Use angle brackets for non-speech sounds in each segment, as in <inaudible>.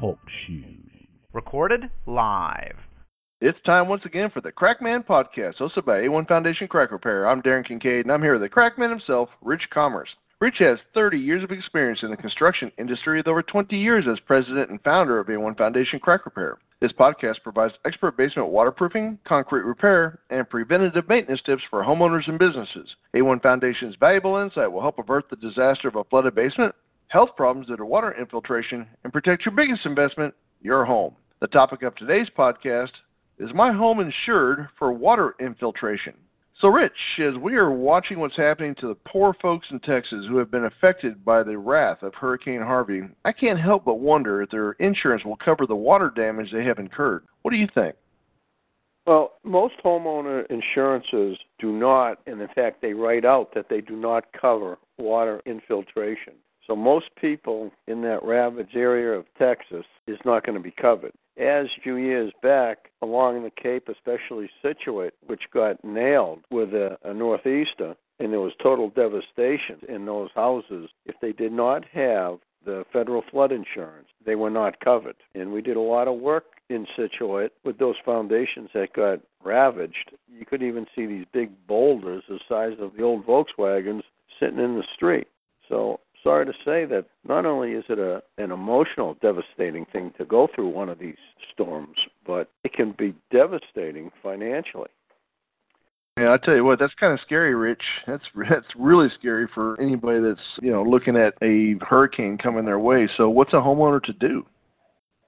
Talk Shoes. Recorded live. It's time once again for the Crackman Podcast, hosted by A1 Foundation Crack Repair. I'm Darren Kincaid, and I'm here with the Crackman himself, Rich Commerce. Rich has 30 years of experience in the construction industry with over 20 years as president and founder of A1 Foundation Crack Repair. This podcast provides expert basement waterproofing, concrete repair, and preventative maintenance tips for homeowners and businesses. A1 Foundation's valuable insight will help avert the disaster of a flooded basement, health problems due to water infiltration, and protect your biggest investment, your home. The topic of today's podcast is My Home Insured for Water Infiltration? So, Rich, as we are watching what's happening to the poor folks in Texas who have been affected by the wrath of Hurricane Harvey, I can't help but wonder if their insurance will cover the water damage they have incurred. What do you think? Well, most homeowner insurances do not, and in fact, they write out that they do not cover water infiltration. So, most people in that ravaged area of Texas is not going to be covered as a few years back along the Cape, especially Scituate, which got nailed with a, a northeaster, and there was total devastation in those houses. If they did not have the federal flood insurance, they were not covered. And we did a lot of work in Scituate with those foundations that got ravaged. You could even see these big boulders the size of the old Volkswagens sitting in the street. So sorry to say that not only is it a an emotional, devastating thing to go through one of these storms, but it can be devastating financially. Yeah, I tell you what, that's kind of scary, Rich. That's <laughs> that's really scary for anybody that's you know looking at a hurricane coming their way. So, what's a homeowner to do?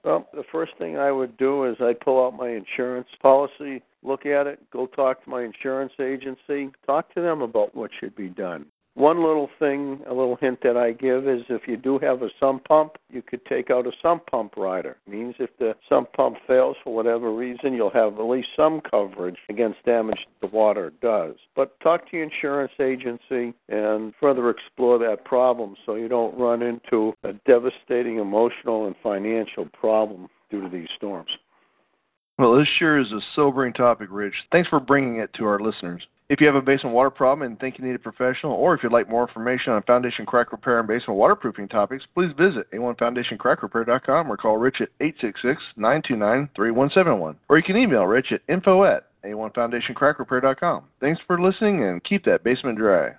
Well, the first thing I would do is I'd pull out my insurance policy, look at it, go talk to my insurance agency, talk to them about what should be done. One little thing, a little hint that I give is if you do have a sump pump, you could take out a sump pump rider. It means if the sump pump fails for whatever reason, you'll have at least some coverage against damage the water does. But talk to your insurance agency and further explore that problem so you don't run into a devastating emotional and financial problem due to these storms. Well, this sure is a sobering topic, Rich. Thanks for bringing it to our listeners. If you have a basement water problem and think you need a professional, or if you'd like more information on foundation crack repair and basement waterproofing topics, please visit a1foundationcrackrepair.com or call Rich at 866-929-3171. Or you can email Rich at info at a1foundationcrackrepair.com. Thanks for listening and keep that basement dry.